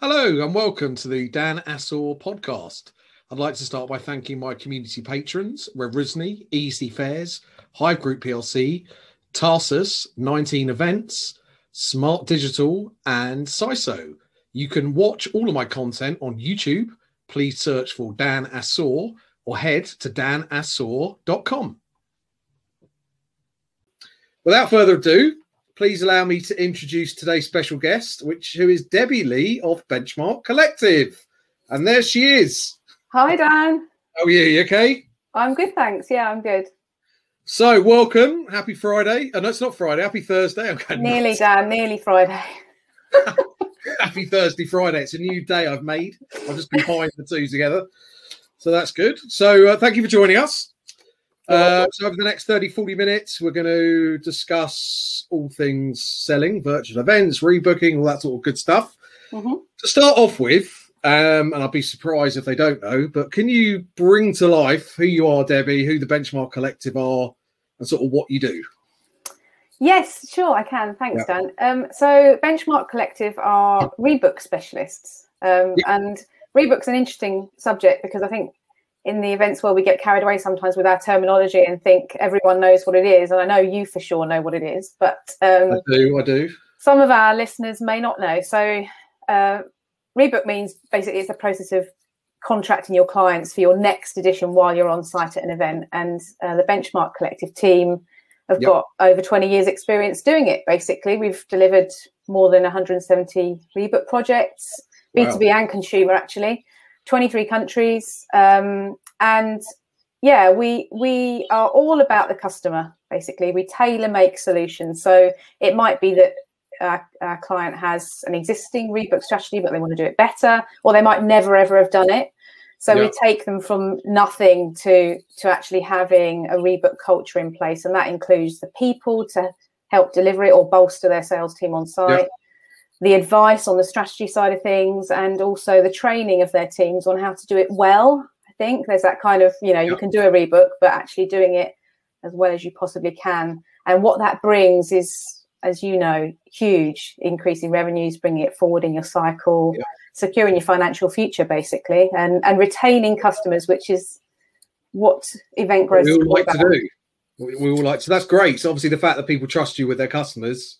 Hello and welcome to the Dan Assor podcast. I'd like to start by thanking my community patrons, Revrisney, Easy Fares, Hyve Group PLC, Tarsus, 19 Events, Smart Digital, and SISO. You can watch all of my content on YouTube. Please search for Dan Assor or head to danassor.com. Without further ado, please allow me to introduce today's special guest, which who is Debbie Lee of Benchmark Collective. And there she is. Hi, Dan. How are you? You okay? I'm good, thanks. Yeah, I'm good. So, welcome. Happy Friday. Oh, no, it's not Friday. Happy Thursday. I'm nearly, nuts. Dan. Nearly Friday. Happy Thursday, Friday. It's a new day I've made. I've just combined the two together. So, that's good. So, uh, thank you for joining us. Uh, so, over the next 30, 40 minutes, we're going to discuss all things selling, virtual events, rebooking, all that sort of good stuff. Mm-hmm. To start off with, um, and I'll be surprised if they don't know, but can you bring to life who you are, Debbie, who the Benchmark Collective are, and sort of what you do? Yes, sure, I can. Thanks, yeah. Dan. Um, so, Benchmark Collective are rebook specialists, um, yeah. and rebook's an interesting subject because I think in the events where we get carried away sometimes with our terminology and think everyone knows what it is, and I know you for sure know what it is, but um, I do, I do. Some of our listeners may not know. So, uh, rebook means basically it's a process of contracting your clients for your next edition while you're on site at an event. And uh, the Benchmark Collective team have yep. got over 20 years' experience doing it. Basically, we've delivered more than 170 rebook projects, B2B wow. and consumer, actually, 23 countries. Um, and yeah, we we are all about the customer. Basically, we tailor make solutions. So it might be that our, our, client has an existing rebook strategy, but they want to do it better, or they might never ever have done it. So yeah. we take them from nothing to to actually having a rebook culture in place, and that includes the people to help deliver it or bolster their sales team on site. Yeah. The advice on the strategy side of things, and also the training of their teams on how to do it well. I think there's that kind of, you know, yeah. you can do a rebook, but actually doing it as well as you possibly can. And what that brings is as you know, huge increase in revenues, bringing it forward in your cycle, yeah. securing your financial future, basically, and and retaining customers, which is what event growth. We all like about. to do. We, we, all like so that's great. So obviously, the fact that people trust you with their customers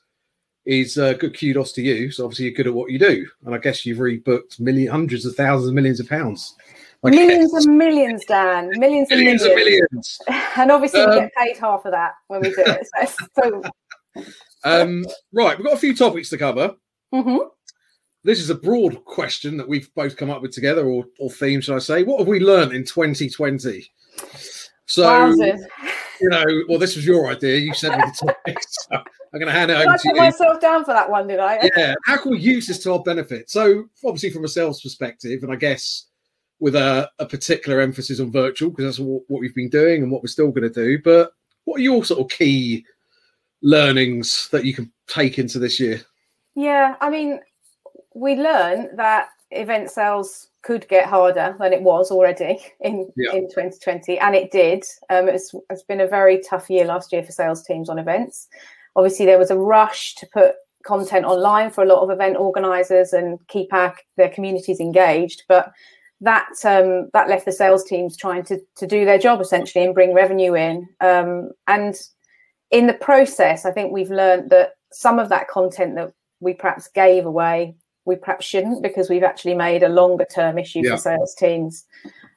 is uh, good kudos to you. So obviously, you're good at what you do, and I guess you've rebooked million, hundreds of thousands, of millions of pounds. I millions guess. and millions, Dan. Millions, millions and millions. millions. And obviously, um, we get paid half of that when we do it. So, so um, right, we've got a few topics to cover. Mm-hmm. This is a broad question that we've both come up with together, or, or theme, should I say? What have we learned in 2020? So. You know, well, this was your idea. You sent me the topic, so I'm going to hand it over I to you. I put myself down for that one, did I? yeah. How can we use this to our benefit? So, obviously, from a sales perspective, and I guess with a, a particular emphasis on virtual, because that's what, what we've been doing and what we're still going to do. But what are your sort of key learnings that you can take into this year? Yeah, I mean, we learned that event sales could get harder than it was already in yeah. in 2020, and it did. Um, it's, it's been a very tough year last year for sales teams on events. Obviously, there was a rush to put content online for a lot of event organisers and keep our, their communities engaged, but that um, that left the sales teams trying to to do their job essentially and bring revenue in. Um, and in the process, I think we've learned that some of that content that we perhaps gave away, we perhaps shouldn't because we've actually made a longer term issue yeah. for sales teams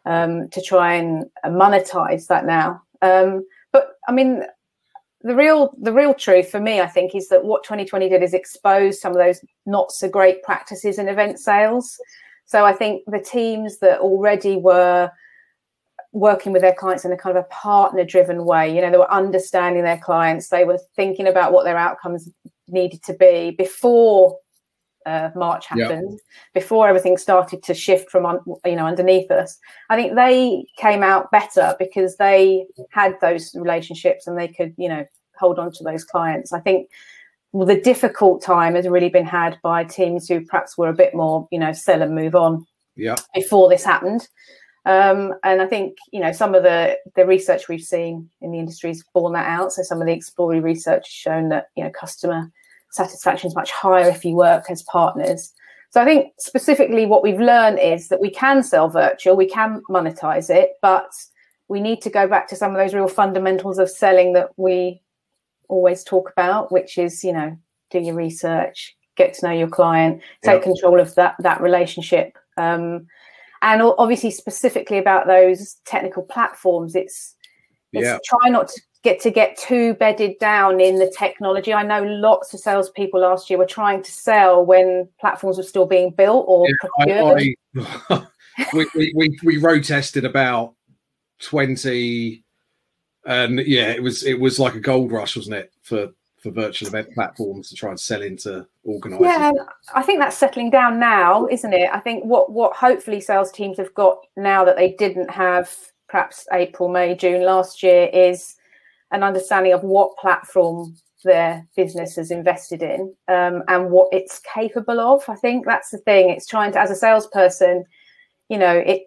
um, to try and monetize that now. Um, but I mean, the real the real truth for me, I think, is that what 2020 did is expose some of those not so great practices in event sales. So I think the teams that already were working with their clients in a kind of a partner driven way. You know, they were understanding their clients, they were thinking about what their outcomes needed to be before uh, March happened, before everything started to shift from un, you know underneath us. I think they came out better because they had those relationships and they could you know hold on to those clients. I think well, the difficult time has really been had by teams who perhaps were a bit more you know sell and move on. Yeah. Before this happened, um, and I think you know some of the the research we've seen in the industry has borne that out. So some of the exploratory research has shown that you know customer satisfaction is much higher if you work as partners. So I think specifically what we've learned is that we can sell virtual, we can monetize it, but we need to go back to some of those real fundamentals of selling that we always talk about, which is, you know, do your research, get to know your client, take yeah. control of that that relationship. Um, and obviously specifically about those technical platforms, it's, it's yeah. try not to get to get too bedded down in the technology. I know lots of salespeople last year were trying to sell when platforms were still being built or yeah. I, I, we, we, we, we road tested about 20 and yeah, it was it was like a gold rush, wasn't it, for for virtual event platforms to try and sell into organisers. Yeah, I think that's settling down now, isn't it? I think what what hopefully sales teams have got now that they didn't have perhaps April, May, June last year is an understanding of what platform their business has invested in um, and what it's capable of. I think that's the thing. It's trying to, as a salesperson, you know, it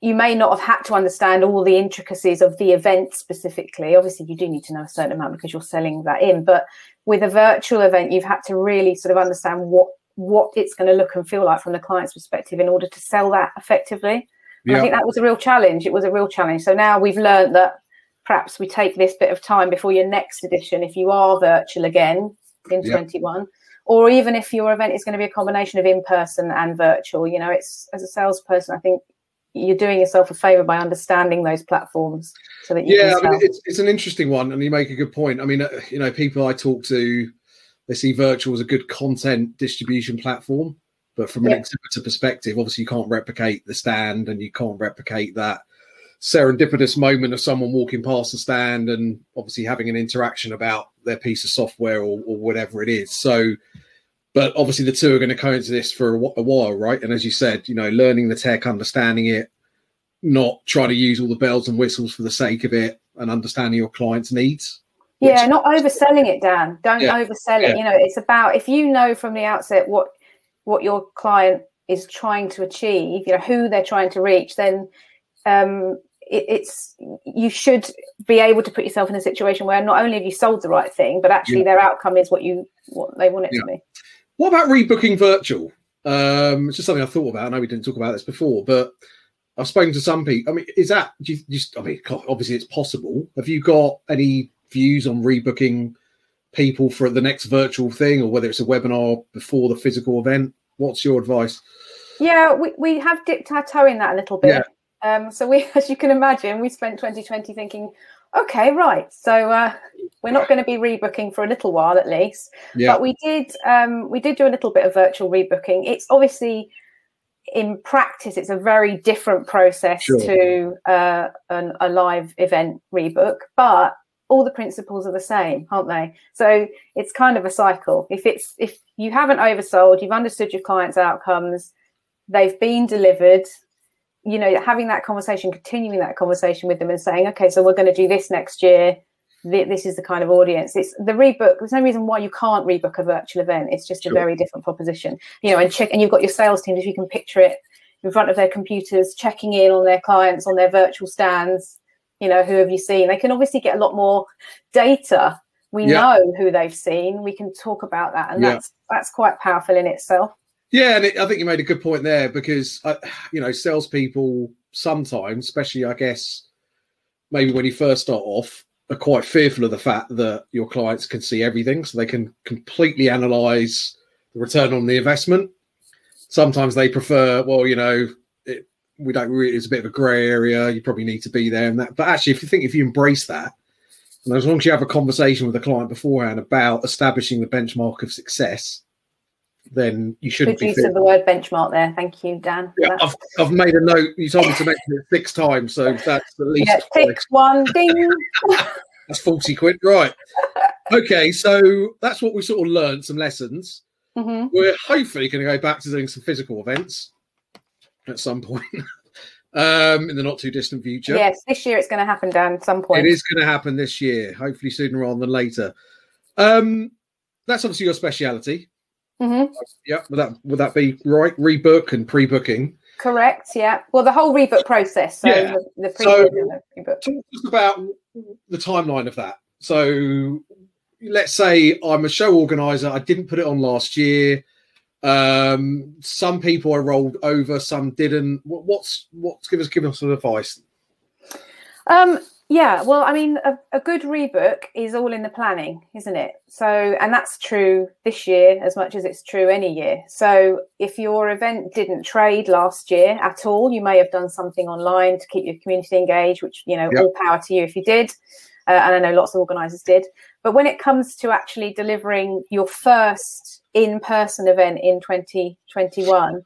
you may not have had to understand all the intricacies of the event specifically. Obviously, you do need to know a certain amount because you're selling that in. But with a virtual event, you've had to really sort of understand what what it's going to look and feel like from the client's perspective in order to sell that effectively. Yeah. I think that was a real challenge. It was a real challenge. So now we've learned that perhaps we take this bit of time before your next edition, if you are virtual again in yep. 21, or even if your event is going to be a combination of in person and virtual, you know, it's as a salesperson, I think you're doing yourself a favor by understanding those platforms so that you yeah I mean, it's, it's an interesting one and you make a good point. I mean uh, you know people i talk to they see virtual as a good content distribution platform but from an exhibitor perspective obviously you can't replicate the stand and you can't replicate that serendipitous moment of someone walking past the stand and obviously having an interaction about their piece of software or, or whatever it is. So, but obviously the two are going to coexist for a, a while, right? And as you said, you know, learning the tech, understanding it, not trying to use all the bells and whistles for the sake of it, and understanding your client's needs. Yeah, not overselling it, Dan. Don't yeah. oversell it. Yeah. You know, it's about if you know from the outset what what your client is trying to achieve, you know, who they're trying to reach, then um, it, it's you should be able to put yourself in a situation where not only have you sold the right thing, but actually yeah. their outcome is what you what they want it yeah. to be. What about rebooking virtual? Um, it's just something I thought about. I know we didn't talk about this before, but I've spoken to some people. I mean, is that just? I mean, obviously it's possible. Have you got any views on rebooking people for the next virtual thing, or whether it's a webinar before the physical event? What's your advice? Yeah, we, we have dipped our toe in that a little bit. Yeah. Um, so we, as you can imagine, we spent 2020 thinking, okay, right. So uh, we're not going to be rebooking for a little while at least. Yeah. But we did um, we did do a little bit of virtual rebooking. It's obviously in practice, it's a very different process sure. to uh, an, a live event rebook, but all the principles are the same, aren't they? So it's kind of a cycle. If it's if you haven't oversold, you've understood your client's outcomes, they've been delivered, you know, having that conversation, continuing that conversation with them and saying, okay, so we're going to do this next year. This is the kind of audience. It's the rebook. There's no reason why you can't rebook a virtual event. It's just a very different proposition, you know. And check, and you've got your sales team. If you can picture it in front of their computers, checking in on their clients on their virtual stands. You know, who have you seen? They can obviously get a lot more data. We yeah. know who they've seen. We can talk about that, and yeah. that's that's quite powerful in itself. Yeah, and it, I think you made a good point there because uh, you know salespeople sometimes, especially I guess maybe when you first start off, are quite fearful of the fact that your clients can see everything, so they can completely analyze the return on the investment. Sometimes they prefer, well, you know, it, we don't really. It's a bit of a grey area. You probably need to be there and that. But actually, if you think if you embrace that, and as long as you have a conversation with the client beforehand about establishing the benchmark of success then you shouldn't Good be. Use of the word benchmark there. Thank you, Dan. Yeah, I've, I've made a note. You told me to mention it six times, so that's at least yeah, six one ding. that's forty quid, right? Okay, so that's what we sort of learned. Some lessons. Mm-hmm. We're hopefully going to go back to doing some physical events at some point. um, in the not too distant future. Yes, this year it's going to happen, Dan. At some point, it is going to happen this year. Hopefully sooner rather than later. Um, that's obviously your speciality. Mm-hmm. Yeah, would that would that be right? Rebook and pre-booking. Correct. Yeah. Well, the whole rebook process. So yeah. the, the so talk us about the timeline of that. So let's say I'm a show organizer. I didn't put it on last year. Um, some people are rolled over, some didn't. What, what's what's give us give us some advice? Um, yeah, well, I mean, a, a, good rebook is all in the planning, isn't it? So, and that's true this year as much as it's true any year. So, if your event didn't trade last year at all, you may have done something online to keep your community engaged, which, you know, yep. all power to you if you did. Uh, and I know lots of organizers did. But when it comes to actually delivering your first in person event in 2021,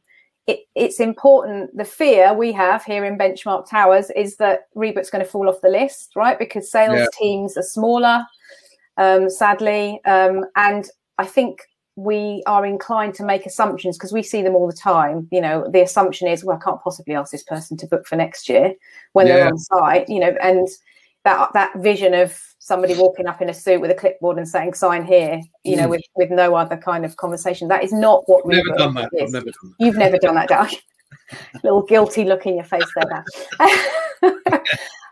it, it's important. The fear we have here in Benchmark Towers is that Rebook's going to fall off the list, right? Because sales yeah. teams are smaller, um, sadly. Um, and I think we are inclined to make assumptions because we see them all the time. You know, the assumption is, well, I can't possibly ask this person to book for next year when yeah. they're on site, you know, and that that vision of somebody walking up in a suit with a clipboard and saying sign here you know mm. with with no other kind of conversation that is not what never done that. Is. I've never done that you've never done that Jack. little guilty look in your face there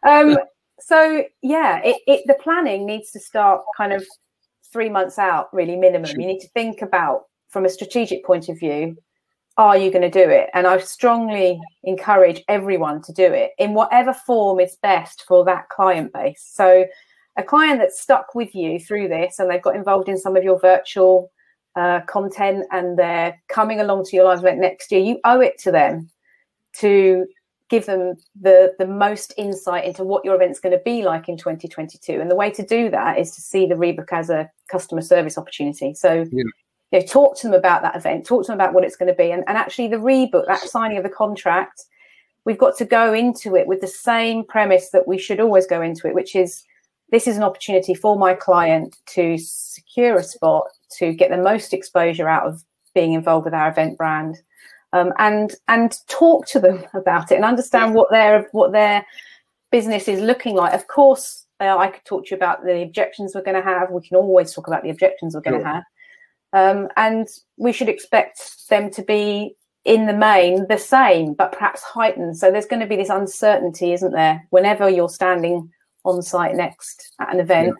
um so yeah it, it the planning needs to start kind of three months out really minimum sure. you need to think about from a strategic point of view are you going to do it? And I strongly encourage everyone to do it in whatever form is best for that client base. So, a client that's stuck with you through this and they've got involved in some of your virtual uh, content and they're coming along to your live event next year, you owe it to them to give them the the most insight into what your event's going to be like in 2022 and the way to do that is to see the rebook as a customer service opportunity. So yeah. you know, talk to them about that event, talk to them about what it's going to be. And, and actually, the rebook, that signing of the contract, we've got to go into it with the same premise that we should always go into it, which is this is an opportunity for my client to secure a spot, to get the most exposure out of being involved with our event brand. Um, and and talk to them about it and understand what their what their business is looking like. Of course, uh, I could talk to you about the objections we're going to have. We can always talk about the objections we're going to sure. have. Um, and we should expect them to be in the main the same, but perhaps heightened. So there's going to be this uncertainty, isn't there? Whenever you're standing on site next at an event, yeah.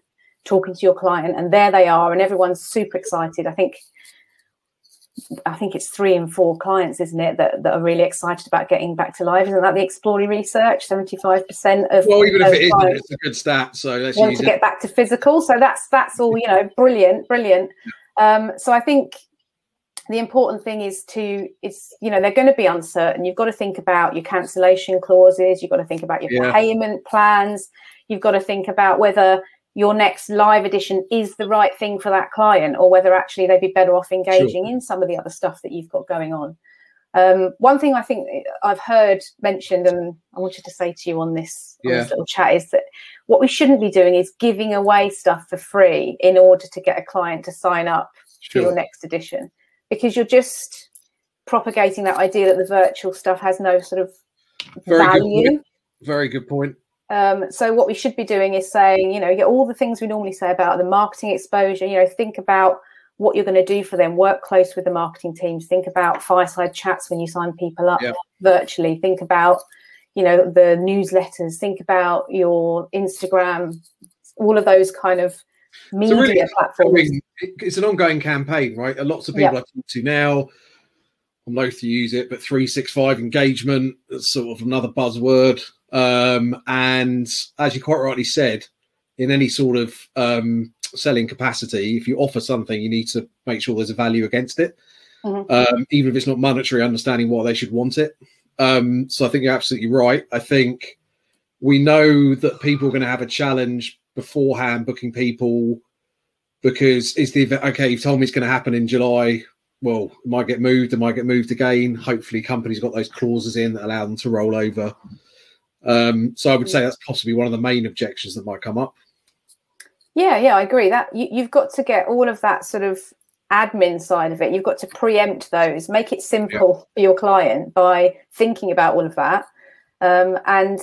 talking to your client, and there they are, and everyone's super excited. I think I think it's three and four clients, isn't it, that, that are really excited about getting back to live? Isn't that the Explori research? Seventy-five percent of well, even if it isn't, it's a good stat. So let's want to it. get back to physical. So that's that's all you know, brilliant, brilliant. Um, so I think the important thing is to is you know they're going to be uncertain. You've got to think about your cancellation clauses. You've got to think about your yeah. payment plans. You've got to think about whether your next live edition is the right thing for that client or whether actually they'd be better off engaging sure. in some of the other stuff that you've got going on. Um, one thing I think I've heard mentioned, and I wanted to say to you on this, yeah. on this little chat, is that what we shouldn't be doing is giving away stuff for free in order to get a client to sign up sure. for your next edition, because you're just propagating that idea that the virtual stuff has no sort of Very value. Good Very good point. Um, so what we should be doing is saying, you know, get all the things we normally say about the marketing exposure. You know, think about what you're going to do for them work close with the marketing teams think about fireside chats when you sign people up yeah. virtually think about you know the newsletters think about your instagram all of those kind of media really, platforms it's an ongoing campaign right lots of people yeah. i talk to now i'm loath to use it but 365 engagement that's sort of another buzzword um, and as you quite rightly said in any sort of um, selling capacity, if you offer something, you need to make sure there's a value against it, mm-hmm. um, even if it's not monetary. Understanding why they should want it. Um, so I think you're absolutely right. I think we know that people are going to have a challenge beforehand booking people because is the event okay? You've told me it's going to happen in July. Well, it might get moved. It might get moved again. Hopefully, companies got those clauses in that allow them to roll over. Um, so I would say that's possibly one of the main objections that might come up. Yeah, yeah, I agree. That you, you've got to get all of that sort of admin side of it. You've got to preempt those, make it simple yeah. for your client by thinking about all of that. Um, and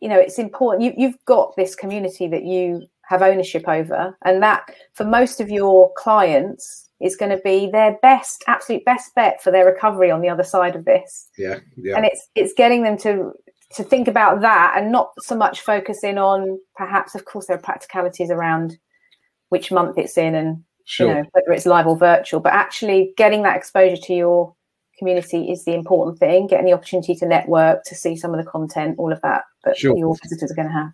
you know, it's important. You, you've got this community that you have ownership over, and that for most of your clients is going to be their best, absolute best bet for their recovery on the other side of this. Yeah, yeah. And it's it's getting them to to think about that and not so much focusing on perhaps of course there are practicalities around which month it's in and sure. you know, whether it's live or virtual. But actually, getting that exposure to your community is the important thing. Getting the opportunity to network, to see some of the content, all of that that Sure. your visitors are going to have.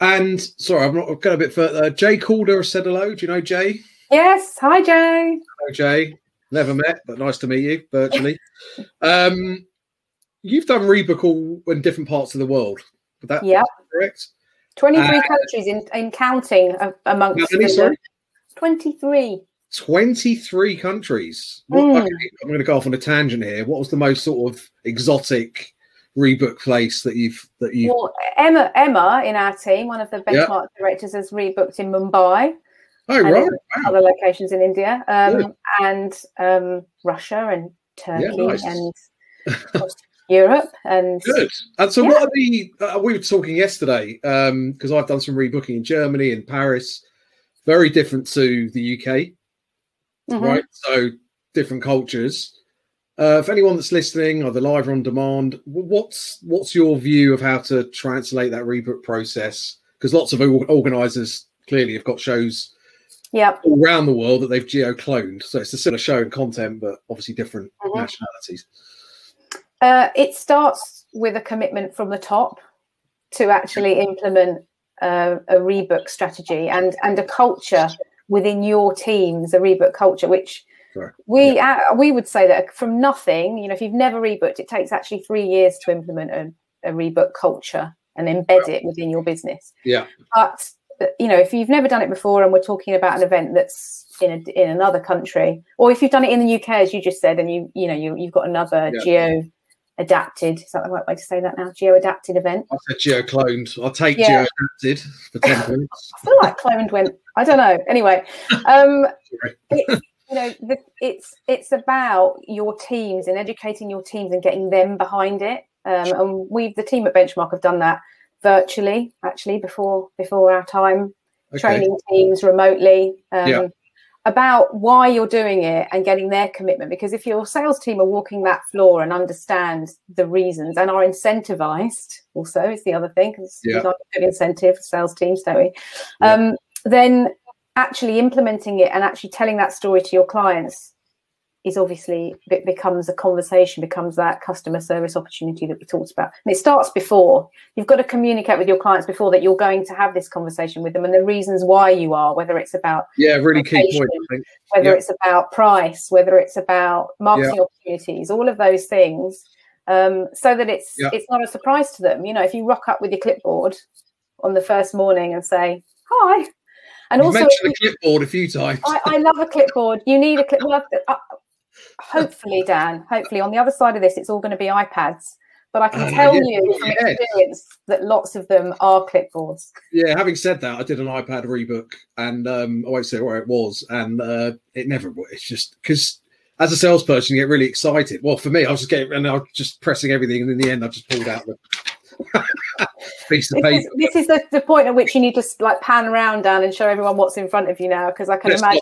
And sorry, I'm not I've got a bit further. Jay Calder said hello. Do you know Jay? Yes. Hi, Jay. Hello, Jay. Never met, but nice to meet you virtually. um, you've done Rebook all in different parts of the world. Would that Yep. correct? 23 Uh, countries in, in counting amongst many, sorry? 23. 23 countries. What, Mm. okay, I'm going to go off on a tangent here. What was the most sort of exotic rebook place that you've that you? Well, Emma, Emma in our team, one of the Yeah. benchmark directors, has rebooked in Mumbai, oh right, wow. other locations in India, um, Yeah. and um, Russia and Turkey nice. and Europe and Good. And so, Yeah. what are the? Uh, we were talking yesterday um, because I've done some rebooking in Germany and Paris. Very different to the UK, Mhm. right? So different cultures. Uh, for anyone that's listening, either live or on demand, what's what's your view of how to translate that rebook process? Because lots of organisers clearly have got shows Yep. all around the world that they've geo cloned. So it's a similar show and content, but obviously different Mhm. nationalities. Uh, it starts with a commitment from the top to actually implement uh, a rebook strategy and and a culture within your teams, a rebook culture, which Sure. we uh, we would say that from nothing, you know, if you've never rebooked, it takes actually three years to implement a, a rebook culture and embed it within your business. Yeah. But uh, you know, if you've never done it before, and we're talking about an event that's in a, in another country, or if you've done it in the UK, as you just said, and you you know you you've got another Yeah. geo adapted is that the right way to say that now geo adapted event I said geo cloned. I'll take Yeah. geo adapted for 10 points. i feel like cloned went i don't know anyway um it's, you know the, it's it's about your teams and educating your teams and getting them behind it um and we've the team at benchmark have done that virtually actually before before our time Okay. training teams remotely um, Yeah. About why you're doing it and getting their commitment. Because if your sales team are walking that floor and understand the reasons and are incentivized, also is the other thing because Yeah. incentive for sales teams, don't we? Yeah. Um, then actually implementing it and actually telling that story to your clients is obviously it becomes a conversation becomes that customer service opportunity that we talked about and it starts before you've got to communicate with your clients before that you're going to have this conversation with them and the reasons why you are whether it's about Yeah, really key point. I think. whether Yeah. it's about price whether it's about marketing opportunities all of those things um, so that it's Yeah. it's not a surprise to them you know if you rock up with your clipboard on the first morning and say hi and You've also mentioned the clipboard a few times. I, I love a clipboard. You need a clip. Hopefully, Dan. Hopefully, on the other side of this, it's all going to be iPads. But I can Uh, tell yeah, you from experience that lots of them are clipboards. yeah, having said that, I did an iPad rebook and um, I won't say where it was, and uh, it never It's just because as a salesperson, you get really excited. Well, for me, I was just getting and I was just pressing everything, and in the end, I just pulled out the piece of This paper. is, this is the, the point at which you need to like pan around, Dan, and show everyone what's in front of you now, because I can Let's imagine.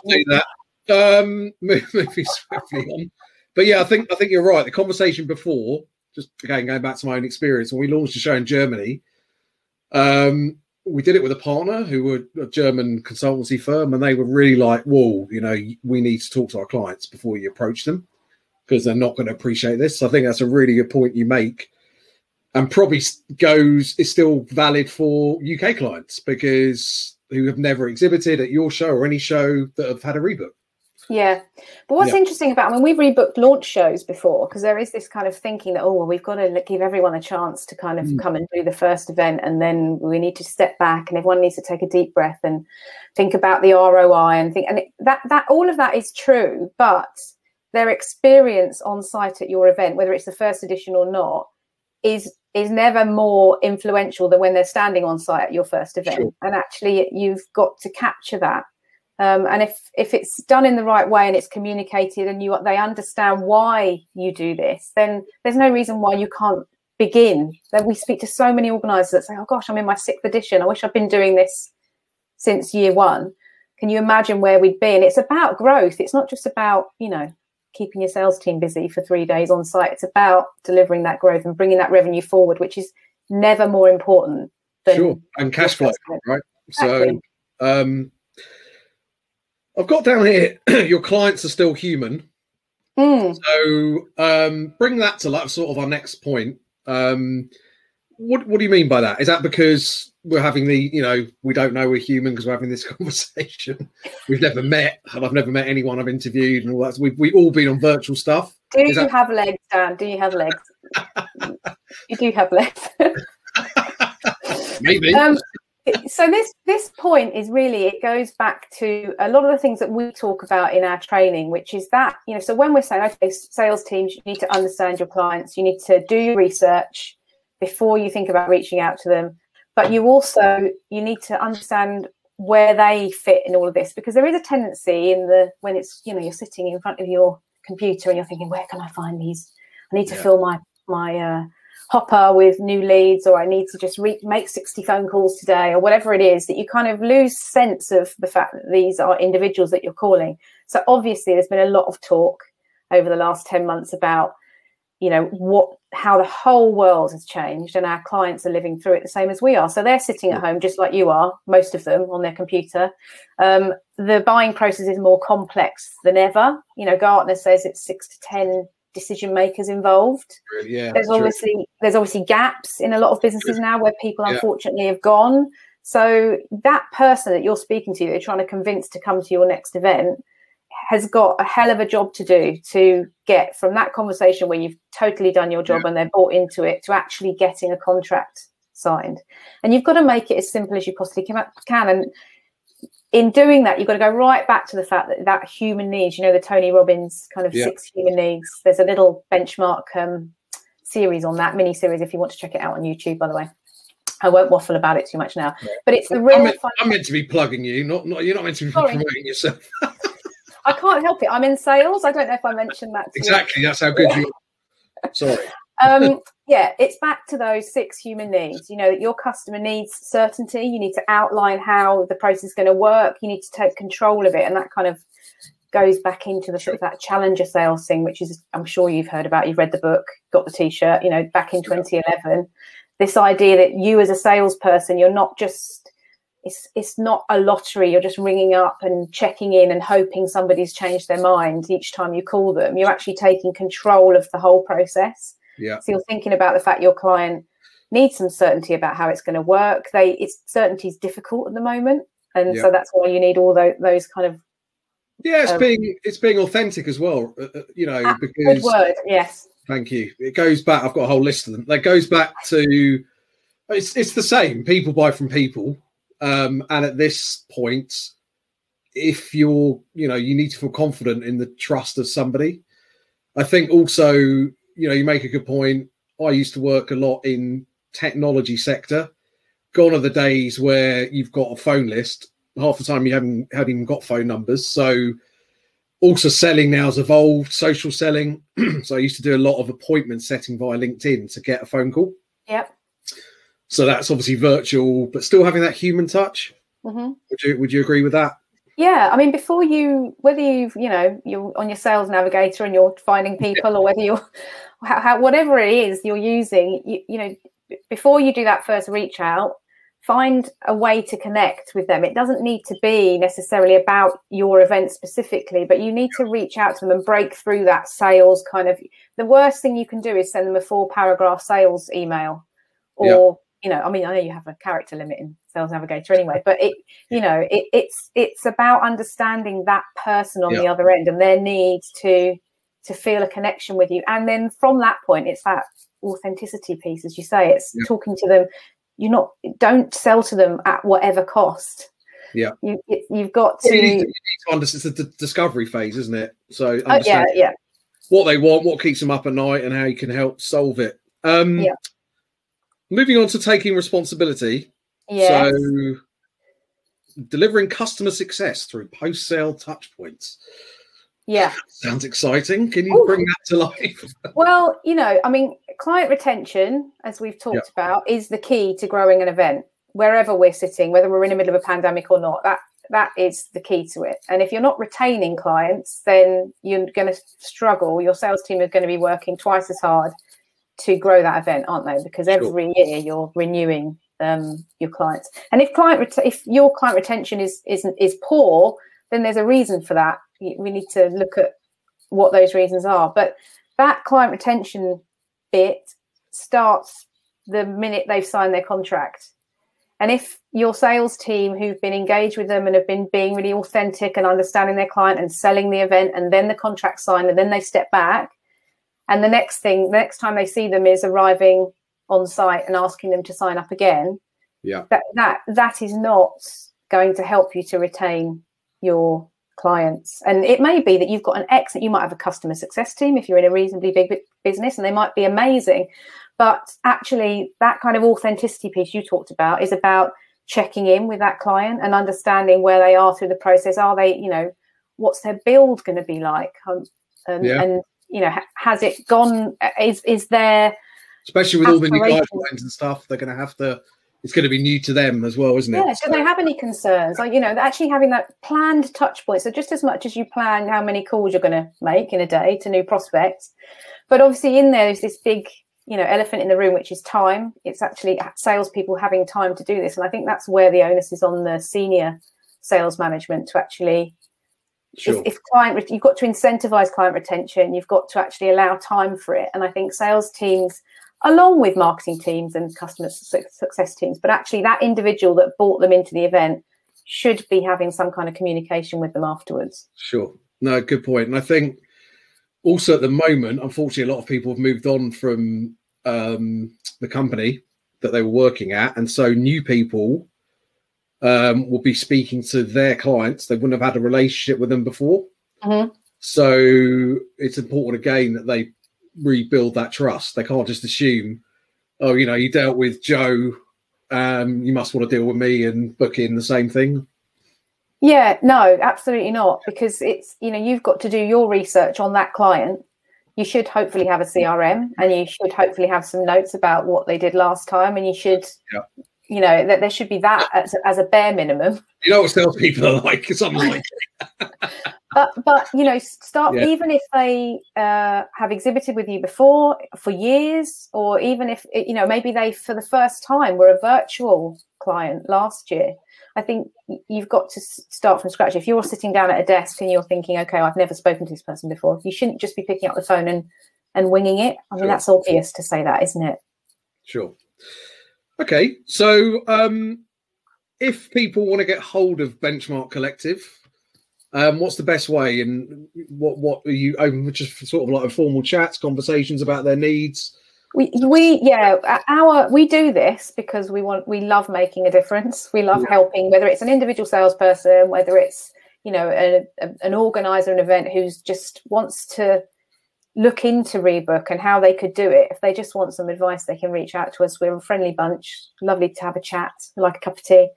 Um, moving swiftly on. But yeah, I think I think you're right. The conversation before, just again going back to my own experience, when we launched a show in Germany, um, we did it with a partner who were a German consultancy firm, and they were really like, "Whoa, you know, we need to talk to our clients before you approach them because they're not going to appreciate this." I think that's a really good point you make, and probably goes is still valid for UK clients because who have never exhibited at your show or any show that have had a rebook. Yeah. But what's Yeah. interesting about, I mean, we've rebooked launch shows before because there is this kind of thinking that, oh, well, we've got to give everyone a chance to kind of Mm. come and do the first event and then we need to step back and everyone needs to take a deep breath and think about the ROI and think, and it, that, that, all of that is true, but their experience on site at your event, whether it's the first edition or not, is is never more influential than when they're standing on site at your first event. Sure. And actually, you've got to capture that um, and if if it's done in the right way and it's communicated and you they understand why you do this then there's no reason why you can't begin. That we speak to so many organizers that say oh gosh i'm in my sixth edition. I wish i'd been doing this since year one. Can you imagine where we'd be? And it's about growth. It's not just about you know keeping your sales team busy for three days on site. It's about delivering that growth and bringing that revenue forward which is never more important than Sure, and cash flow, right? So, um, I've got down here. your clients are still human. Mm. So um, bring that to like sort of our next point. Um, what what do you mean by that? Is that because we're having the you know we don't know we're human because we're having this conversation? We've never met, and I've never met anyone I've interviewed, and all that. We've we've all been on virtual stuff. Do Is you that- have legs, Dan? Do you have legs? you do have legs. Maybe. um, so this this point is really it goes back to a lot of the things that we talk about in our training which is that you know so when we're saying okay sales teams you need to understand your clients you need to do your research before you think about reaching out to them but you also you need to understand where they fit in all of this because there is a tendency in the when it's you know you're sitting in front of your computer and you're thinking where can i find these i need to Yeah. fill my my uh, hopper with new leads or i need to just re- make 60 phone calls today or whatever it is that you kind of lose sense of the fact that these are individuals that you're calling. So obviously there's been a lot of talk over the last 10 months about you know what how the whole world has changed and our clients are living through it the same as we are. So they're sitting at home just like you are most of them on their computer. Um, the buying process is more complex than ever. You know gartner says it's six to ten decision makers involved yeah. there's true. obviously there's obviously gaps in a lot of businesses now where people Yeah. unfortunately have gone so that person that you're speaking to that you're trying to convince to come to your next event has got a hell of a job to do to get from that conversation where you've totally done your job and they're bought into it to actually getting a contract signed and you've got to make it as simple as you possibly can can. and in doing that you've got to go right back to the fact that that human needs you know the tony robbins kind of Yeah. six human needs there's a little benchmark um, series on that mini series if you want to check it out on youtube by the way i won't waffle about it too much now but it's the I'm real meant, fun- I'm meant to be plugging you, not, not you're not meant to be Sorry. promoting yourself. i can't help it i'm in sales i don't know if i mentioned that to you. Exactly, that's how good you are. Sorry. Um, yeah, it's back to those six human needs. You know, that your customer needs certainty. You need to outline how the process is going to work. You need to take control of it, and that kind of goes back into the sort of that challenger sales thing, which is I'm sure you've heard about. You've read the book, got the T-shirt. You know, back in 2011, this idea that you as a salesperson, you're not just it's it's not a lottery. You're just ringing up and checking in and hoping somebody's changed their mind each time you call them. You're actually taking control of the whole process. Yeah. So you're thinking about the fact your client needs some certainty about how it's going to work. They it's certainty is difficult at the moment, and so that's why you need all those, those kind of Yeah, it's Um, being it's being authentic as well. uh, uh, you know, Ah, good word. Yes. thank you. It goes back. I've got a whole list of them. That goes back to it's it's the same. People buy from people, um, and at this point, if you're you know you need to feel confident in the trust of somebody. I think also you know you make a good point. I used to work a lot in technology sector. Gone are the days where you've got a phone list. Half the time you haven't even got phone numbers. So also selling now has evolved. Social selling. so I used to do a lot of appointment setting via LinkedIn to get a phone call. Yep. So that's obviously virtual, but still having that human touch. hmm Would you would you agree with that? Yeah, I mean, before you, whether you've, you know, you're on your sales navigator and you're finding people, or whether you're, how, whatever it is you're using, you, you know, before you do that first reach out, find a way to connect with them. It doesn't need to be necessarily about your event specifically, but you need to reach out to them and break through that sales kind of. The worst thing you can do is send them a four paragraph sales email, or Yeah. you know, I mean, I know you have a character limit in Sales Navigator anyway, but it, you know, it, it's it's about understanding that person on the other end and their need to to feel a connection with you, and then from that point, it's that authenticity piece, as you say. It's Yeah. talking to them. You're not. Don't sell to them at whatever cost. Yeah. you, you've got to. you, need to, you need to understand it's the discovery phase, isn't it? So oh, yeah, yeah. what they want, what keeps them up at night, and how you can help solve it. Um, Yeah. Moving on to taking responsibility. Yeah. So delivering customer success through post-sale touch points. yeah. Sounds exciting. Can you Ooh. bring that to life? Well, you know, I mean, client retention, as we've talked about, is the key to growing an event wherever we're sitting, whether we're in the middle of a pandemic or not. That that is the key to it. And if you're not retaining clients, then you're going to struggle. Your sales team are going to be working twice as hard to grow that event, aren't they? Because Sure. every year you're renewing um, your clients. And if client ret- if your client retention is is is poor, then there's a reason for that. We need to look at what those reasons are. But that client retention bit starts the minute they've signed their contract. And if your sales team who've been engaged with them and have been being really authentic and understanding their client and selling the event and then the contract signed and then they step back and the next thing the next time they see them is arriving on site and asking them to sign up again yeah that that that is not going to help you to retain your clients and it may be that you've got an exit you might have a customer success team if you're in a reasonably big business and they might be amazing but actually, that kind of authenticity piece you talked about is about checking in with that client and understanding where they are through the process. Are they, you know, what's their build going to be like? Um, and, yeah. and, you know, has it gone? Is is there, especially with all the new guidelines and stuff, they're going to have to. It's going to be new to them as well, isn't it? Yeah. Do they have any concerns? Like, you know, actually having that planned touch point. So just as much as you plan how many calls you're going to make in a day to new prospects, but obviously in there is this big you know elephant in the room which is time it's actually salespeople having time to do this and i think that's where the onus is on the senior sales management to actually sure. if, if client you've got to incentivize client retention you've got to actually allow time for it and i think sales teams along with marketing teams and customer success teams but actually that individual that brought them into the event should be having some kind of communication with them afterwards sure no good point. and i think also at the moment, unfortunately, a lot of people have moved on from um, the company that they were working at, and so new people um, will be speaking to their clients. They wouldn't have had a relationship with them before, mm-hmm. so it's important again that they rebuild that trust. They can't just assume, oh, you know, you dealt with Joe, um, you must want to deal with me and book in the same thing. Yeah, no, absolutely not. Because it's, you know, you've got to do your research on that client. You should hopefully have a CRM and you should hopefully have some notes about what they did last time. And you should, yeah. You know, that there should be that as, as a bare minimum. You know what salespeople are like, something like but but you know start yeah. even if they uh, have exhibited with you before for years or even if you know maybe they for the first time were a virtual client last year I think you've got to start from scratch. If you're sitting down at a desk and you're thinking, okay, I've never spoken to this person before, you shouldn't just be picking up the phone and and winging it. I mean, sure. that's obvious to say that, isn't it? Sure. Okay, so um, if people want to get hold of Benchmark Collective, um, what's the best way? And what what are you open just sort of like formal chats, conversations about their needs? we we yeah our we do this because we want we love making a difference we love yeah. helping whether it's an individual salesperson whether it's you know a, a, an organizer an event who's just wants to look into rebook and how they could do it if they just want some advice they can reach out to us we're a friendly bunch lovely to have a chat like a cup of tea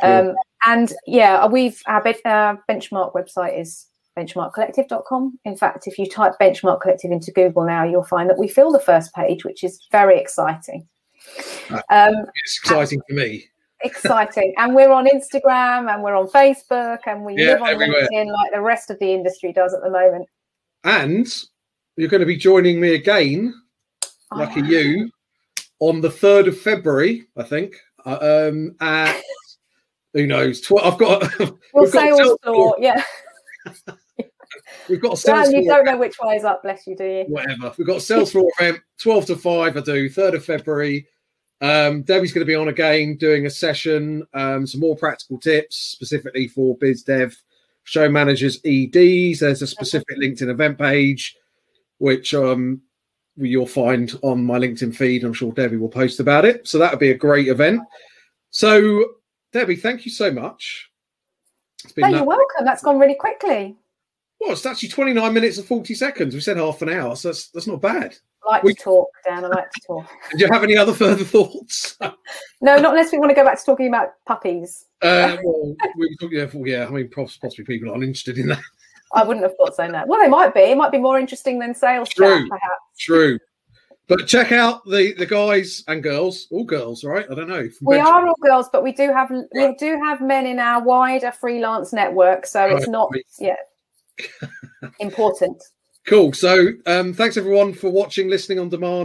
um, and yeah we've our, our benchmark website is benchmarkcollective.com. In fact, if you type Benchmark Collective into Google now, you'll find that we fill the first page, which is very exciting. Uh, um, it's exciting for me. Exciting. and we're on Instagram and we're on Facebook and we yeah, live on everywhere. LinkedIn like the rest of the industry does at the moment. And you're going to be joining me again, lucky you, on the 3rd of February, I think, uh, um, at who knows? Tw- I've got. We'll sales floor, yeah. We've got a sales you don't know which way is up, bless you, do you? Whatever. We've got a sales floor event, 12 to 5, I do, 3rd of February. Um, Debbie's going to be on again doing a session, um, some more practical tips specifically for biz dev show managers, EDs. There's a specific LinkedIn event page, which um, you'll find on my LinkedIn feed. I'm sure Debbie will post about it. So that would be a great event. So, Debbie, thank you so much. It's you're welcome. That's gone really quickly. Well, it's actually 29 minutes and 40 seconds. We said half an hour, so that's that's not bad. I like we... to talk, Dan. I like to talk. Do you have any other further thoughts? no, not unless we want to go back to talking about puppies. Uh, well, we yeah, well, yeah. I mean, possibly people aren't interested in that. I wouldn't have thought so. No. Well, they might be. It might be more interesting than sales True. chat, perhaps. True. But check out the the guys and girls, all girls, right? I don't know. We are all girls, but we do have we do have men in our wider freelance network, so right. it's not yeah important. Cool. So um, thanks everyone for watching, listening on demand.